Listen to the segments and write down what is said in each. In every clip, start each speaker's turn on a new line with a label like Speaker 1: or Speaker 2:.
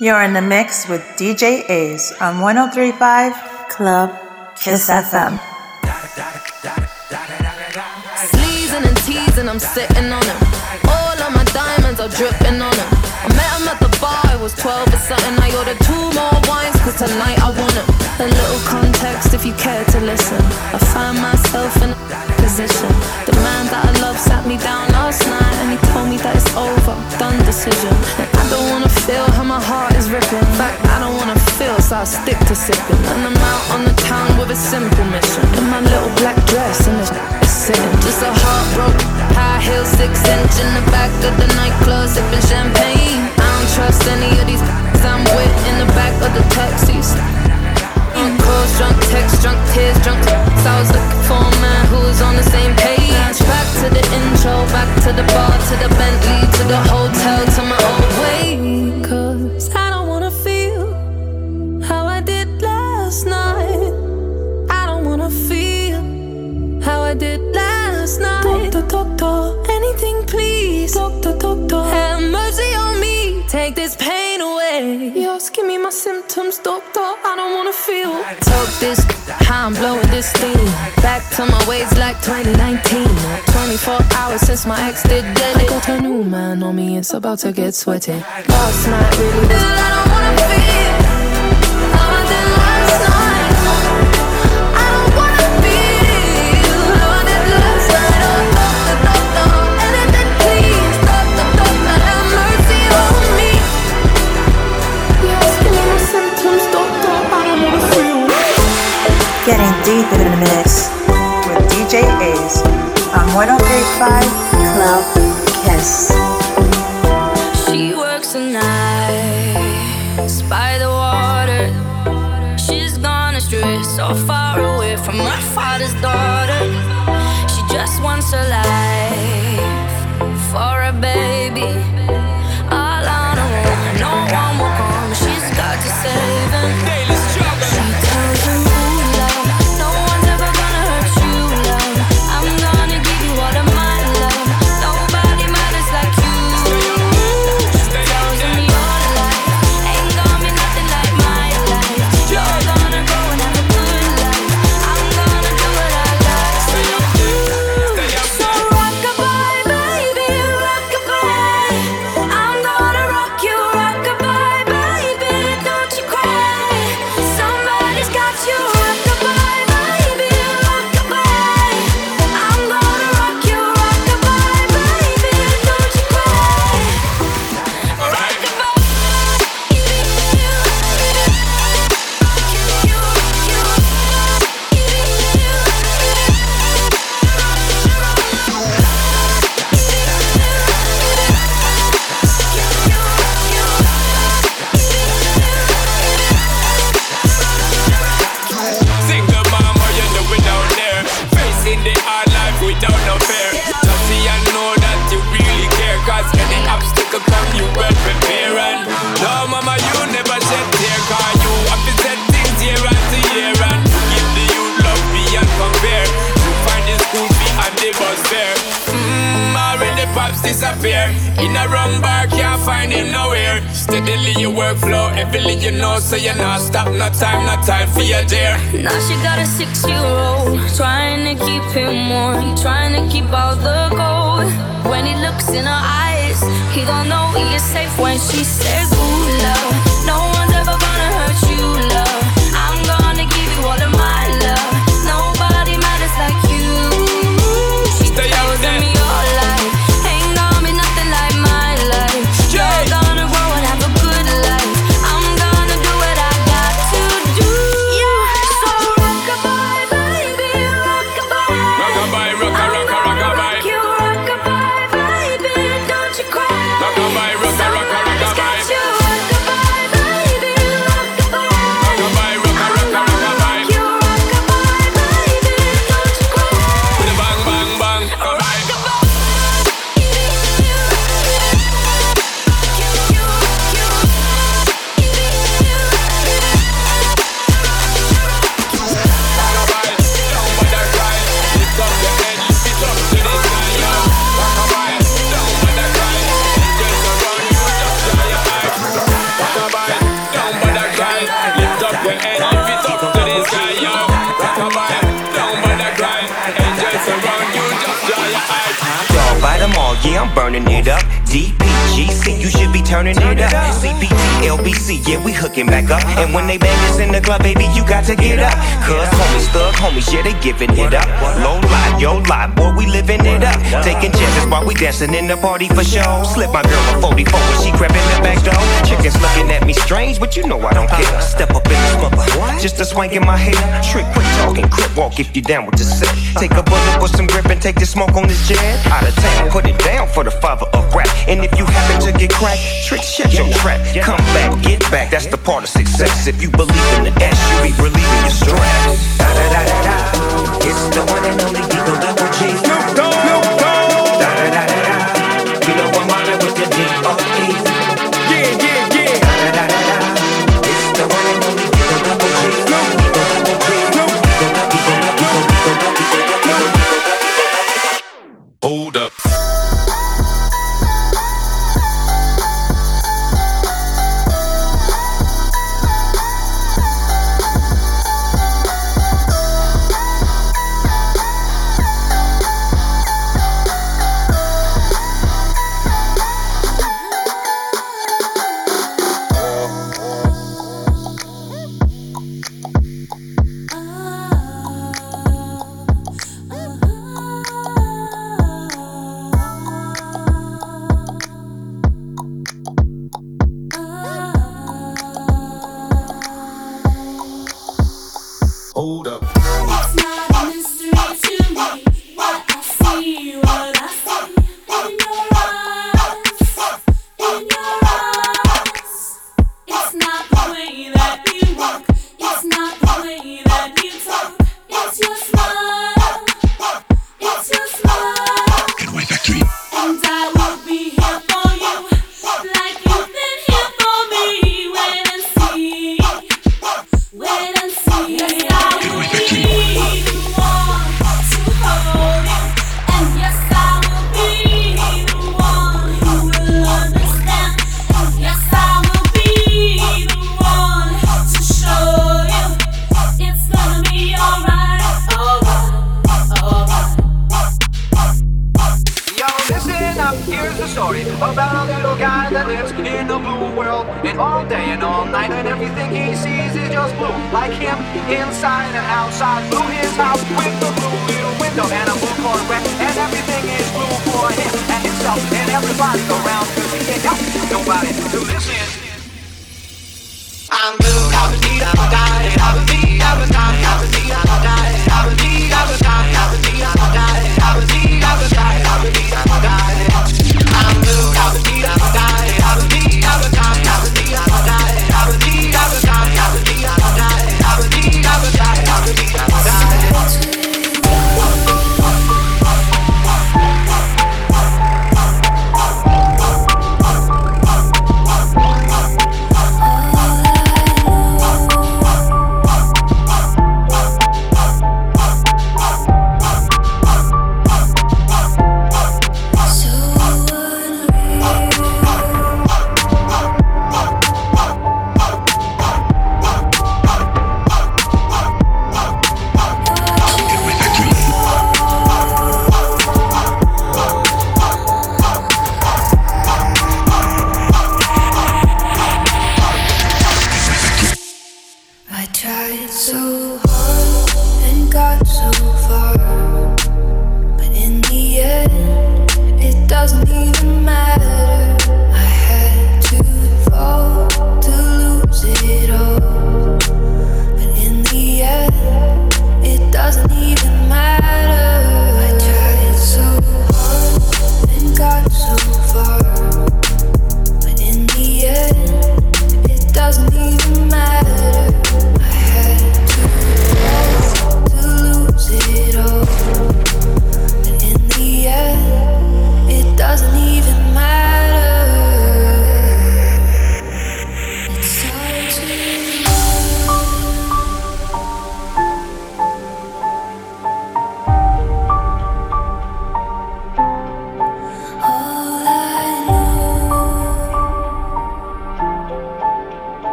Speaker 1: You're in the mix with DJ Aze on 1035 Club Kiss FM.
Speaker 2: Sleezing and teasing, I'm sitting on him. All of my diamonds are dripping on him. I met him at the bar, I was 12 or something. I ordered two more wines, cause tonight I want him. A little context if you care to listen. I find myself in position. The man that I love sat me down last night and he told me that it's over, done decision. And I don't wanna feel how my heart is ripping. In fact, I don't wanna feel, so I stick to sipping. And I'm out on the town with a simple mission. In my little black dress and it's sitting. Just a heartbroken high heel, six inch in the back of the nightclub, sipping champagne. I don't trust any of these I'm with in the back of the taxis. On calls, drunk text, drunk tears, drunk. So I was looking for a man who was on the same page. Back to the intro, back to the bar, to the Bentley, to the hotel, to my old way. Cause I don't wanna feel how I did last night. I don't wanna feel how I did last night. Doctor, doctor, anything please. Doctor, doctor, have mercy on me. Take this my symptoms, doctor. I don't wanna feel. Talk this, how I'm blowing this steam. Back to my ways like 2019. 24 hours since my ex did dead. I got a new man on me, it's about to get sweaty. Last night really was. I don't wanna feel. how I did last night.
Speaker 1: Deep in the mix with DJ Aze on 1035
Speaker 2: Trying to keep him warm. Trying to keep all the gold. When he looks in her eyes He don't know he is safe when she says Ooh, love No one's ever gonna
Speaker 3: yeah,
Speaker 2: I'm
Speaker 4: burning it up. DPGC, you should be turning it up. CPT, LBC, yeah, we hooking back up. And when they bang us in the club, baby, you got to get up. Cause homies, thug homies, yeah, they giving it up. Low life, yo life, boy, we living it up. Taking chances while we dancing in the party for show. Slip my girl a 44 when she crept in the back door. Chickens looking at me strange, but you know I don't care. Step up in this mother, just a swank in my hair. Trick, quick talking, crip walk if you down with the set. Take a bullet with some grip and take the smoke on this jet. Out of town, put it down for the father of rap. And if you happen to get cracked, trick, shut your trap. Come back, get back, that's the part of success. If you believe in the S, you be Hold up. and all night, and everything he sees
Speaker 5: is just blue. Like him, inside and outside, blue his house with
Speaker 4: the blue little window and a blue Corvette, and everything is blue for him and himself and everybody around, cause he can't help nobody to listen. I'm blue, I was need, I was dying, I was me, I was dying.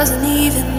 Speaker 6: doesn't even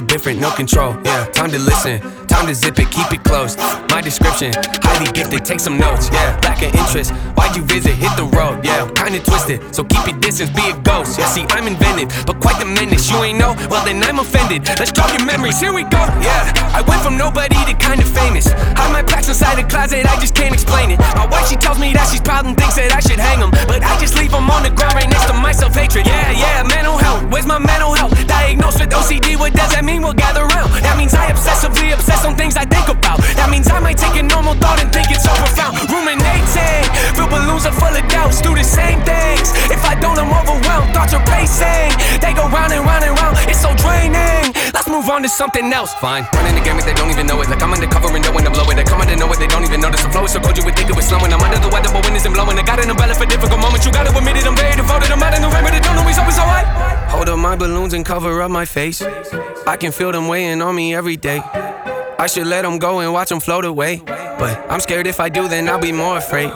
Speaker 6: different, no control. Yeah, time to listen, time to zip it, keep it closed. My description, highly gifted, take some notes. Yeah, lack of interest, why'd you visit? Hit the road. Yeah, kinda twisted, so keep your distance, be a ghost. Yeah, see, I'm invented, but quite the menace. You ain't know? Well, then I'm offended. Let's jog your memories, here we go. Yeah, I went from nobody to kinda famous. Hide my plaques inside a closet, I just can't explain it. My wife, she tells me that she's proud and thinks that I should hang them. But I just leave them on the ground right next to my self hatred. Yeah, yeah, mental health, where's my mental health? Diagnosed with OCD, what does that mean? We'll gather. That means I obsessively obsess on things I think about. That means I might take a normal thought and think it's so profound. Ruminating, fill balloons are full of doubts, do the same things. If I don't, I'm overwhelmed. Thoughts are pacing, they go round and round and round. It's so draining. Let's move on to something else. Fine, running the game if they don't even know it. Like I'm undercover and knowing I'm blowing. They come out and know it, they don't even notice the flow is so cold you would think it was slowing. I'm under the weather, but wind isn't blowing. I got an umbrella for difficult moments. You gotta admit it, I'm very devoted. I'm out in the rain, but they don't always always alright. Hold up my balloons and cover up my face. I can feel them weighing on me every day. I should let them go and watch them float away. But I'm scared if I do, then I'll be more afraid.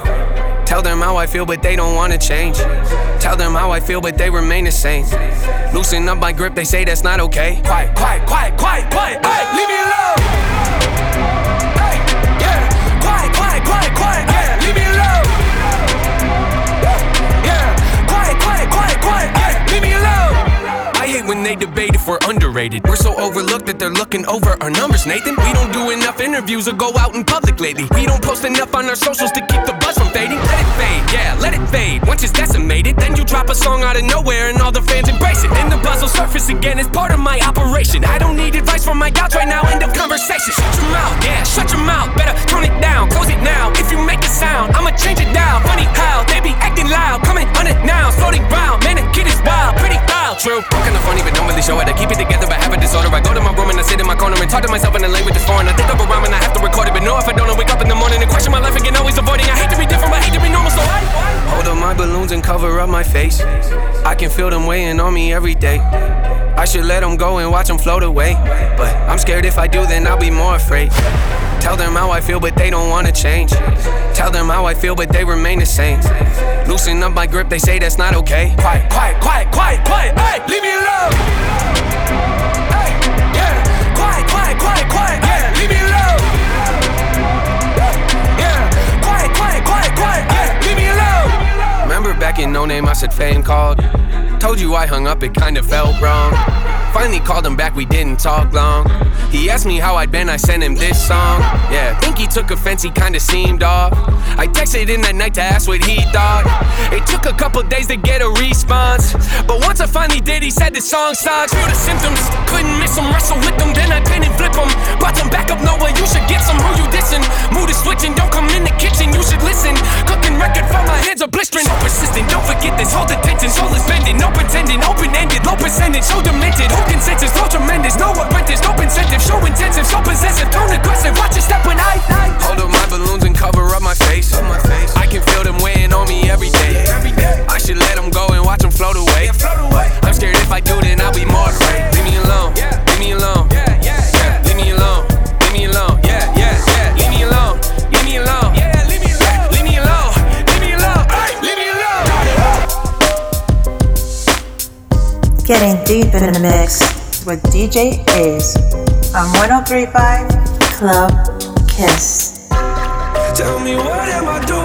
Speaker 6: Tell them how I feel, but they don't wanna change. Tell them how I feel, but they remain the same. Loosen up my grip, they say that's not okay. Quiet, quiet, quiet, quiet, quiet. Hey, leave me alone. When they debate if we're underrated. We're so overlooked that they're looking over our numbers, Nathan. We don't do enough interviews or go out in public lately. We don't post enough on our socials to keep the buzz from fading. Let it fade, yeah, let it fade. Once it's decimated, then you drop a song out of nowhere and all the fans embrace it. Then the buzz will surface again it's part of my operation. I don't need advice from my doubts right now. End of conversation. Shut your mouth, yeah, shut your mouth. Better tone it down, close it now. If you make a sound, I'ma change it down. Funny how they be acting loud, coming on it now, floating round. Man, the kid is wild, pretty wild, true. Kinda funny, but don't really show it. I keep it together, but have a disorder. I go to my room and I sit in my corner and talk to myself in a language that's foreign. I think of a rhyme and I have to record it, but no, if I don't, I wake up in the morning and question my life again, always avoiding. I hate to be different, but hate to be normal, so I hold up my balloons and cover up my face. I can feel them weighing on me every day. I should let them go and watch them float away. But I'm scared if I do, then I'll be more afraid. Tell them how I feel, but they don't wanna change. Tell them how I feel, but they remain the same. Loosen up my grip, they say that's not okay. Quiet, quiet, quiet, quiet, quiet. Hey, leave me alone. Hey. Quiet, quiet, quiet, quiet. Leave me alone. Yeah, quiet, quiet, quiet, quiet. Yeah, leave me alone. Remember back in oh No Name, I said fame called. Told you I hung up, it kinda felt wrong. Finally called him back, we didn't talk long. He asked me how I'd been, I sent him this song. Yeah, think he took offense, he kinda seemed off. I texted in that night to ask what he thought. It took a couple days to get a response. But once I finally did, he said the song sucks. Feel the symptoms, couldn't miss him, wrestle with them,
Speaker 1: deep in the mix with DJ Aze on 1035 Club Kiss.
Speaker 6: Tell me what am I doing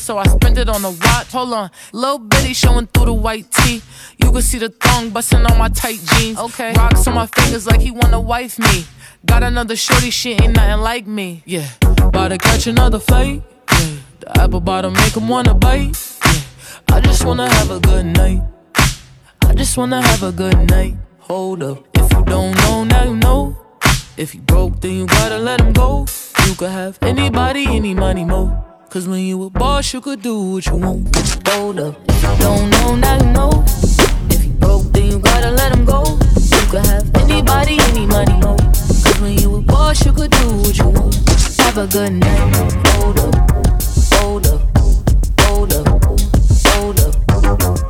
Speaker 7: so I spend it on a watch. Hold on, little bitty showing through the white tee. You can see the thong busting on my tight jeans. Okay, rocks on my fingers like he wanna wife me. Got another shorty, she ain't nothing like me. Yeah, about to catch another flight. Yeah, the apple bottom make him wanna bite. Yeah, I just wanna have a good night. I just wanna have a good night. Hold up, if you don't know, now you know. If you broke, then you gotta let him go. You could have anybody, any money, mo. Cause when you a boss, you could do what you want. Hold up, if you don't know, now you know. If you broke, then you gotta let him go. You could have anybody, any money, mo. Cause when you a boss, you could do what you want. Have a good night. Hold up, hold up, hold up, hold up,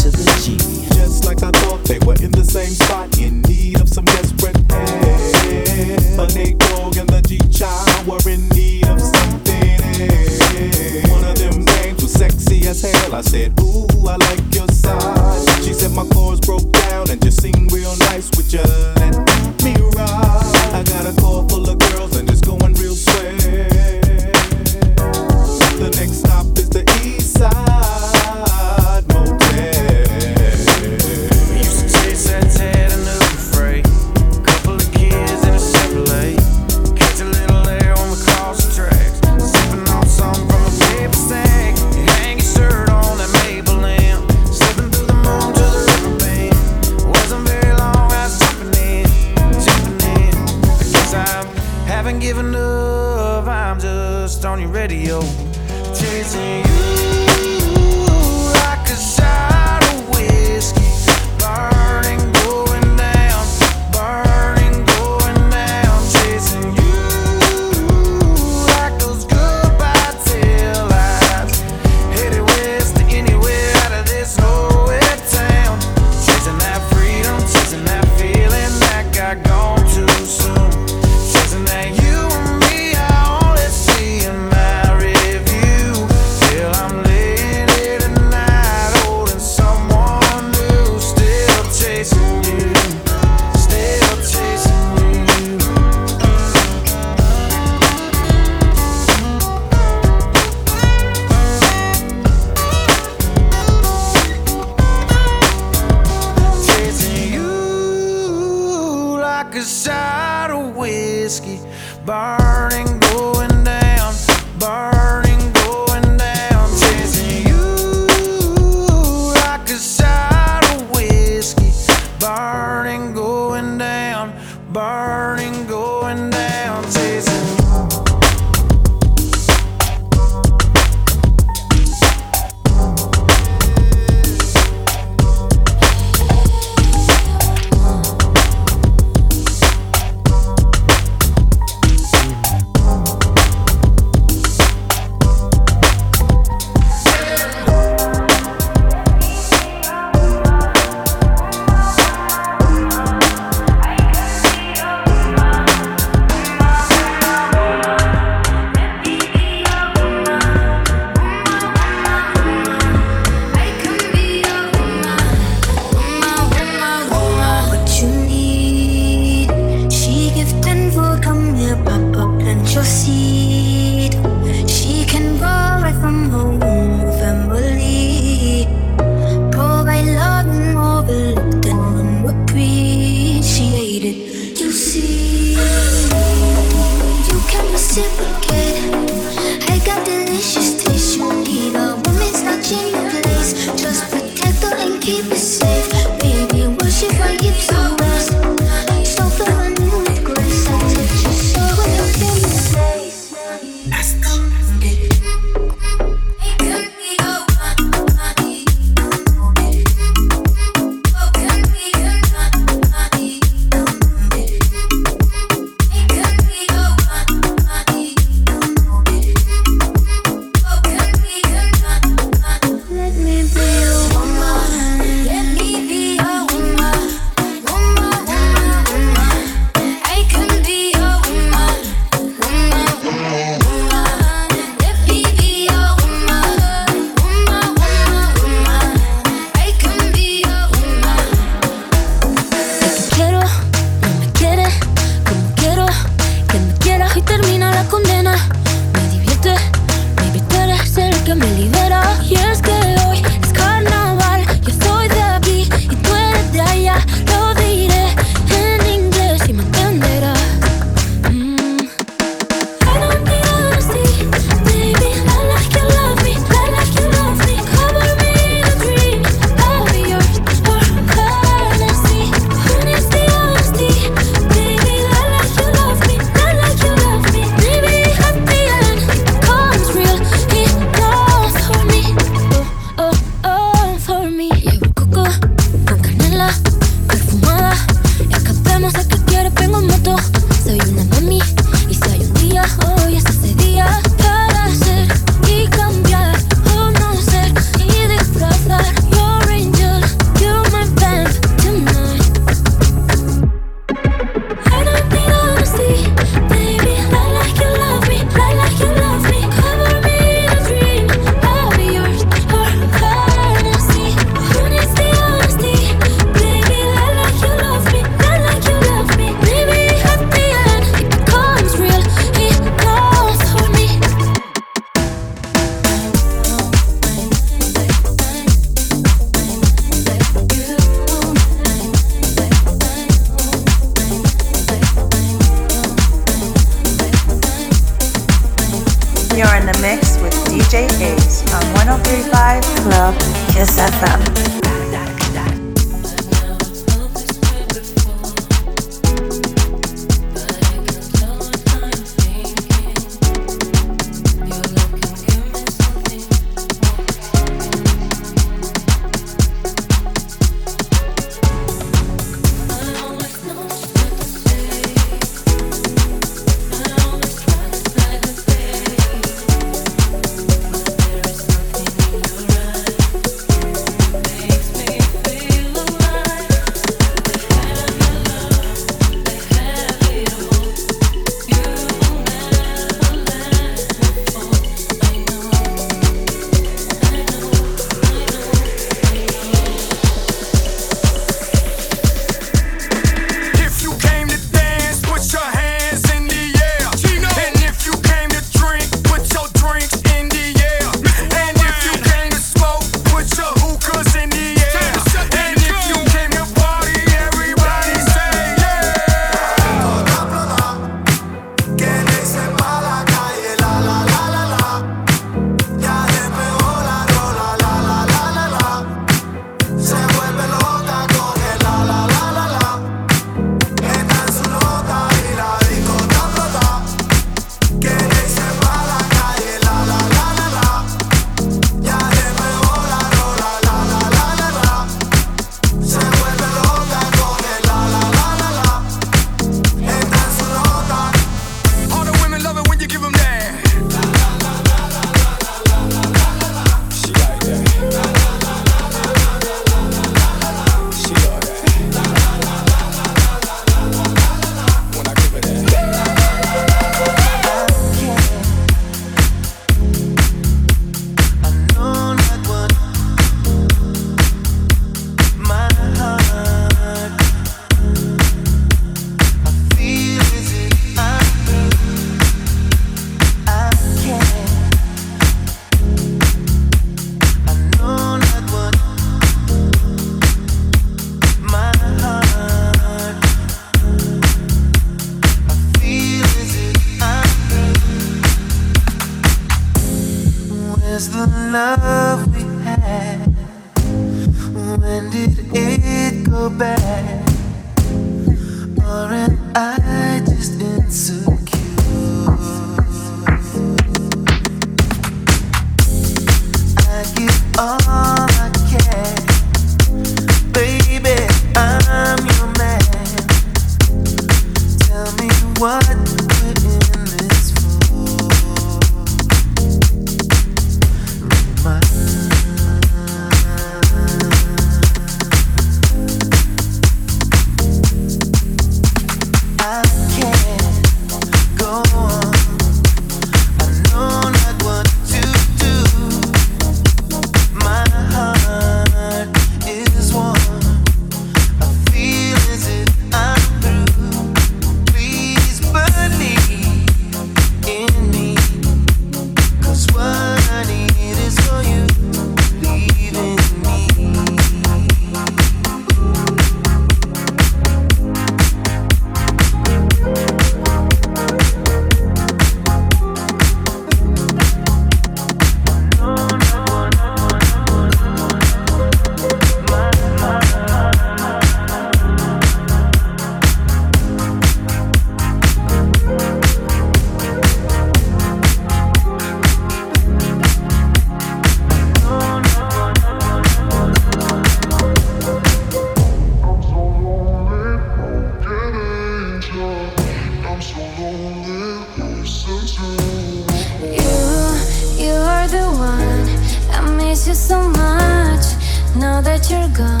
Speaker 7: you so much now that you're gone.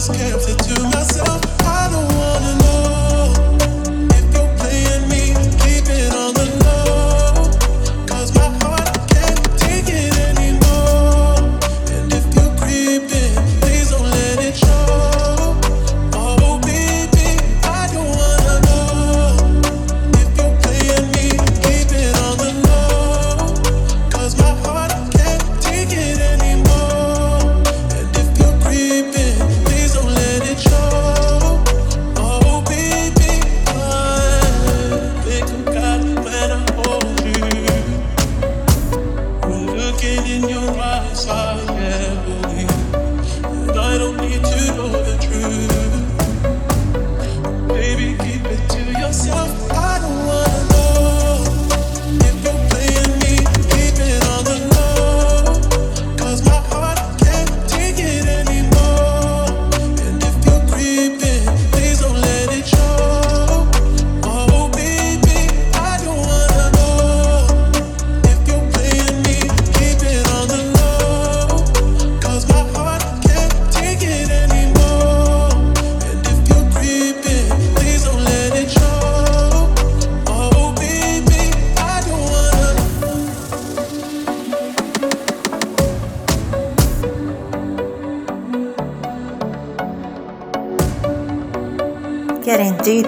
Speaker 7: just kept it to myself. I don't wanna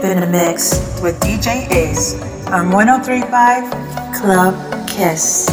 Speaker 7: deep in the
Speaker 8: mix with DJ Aze on 1035 Club Kiss.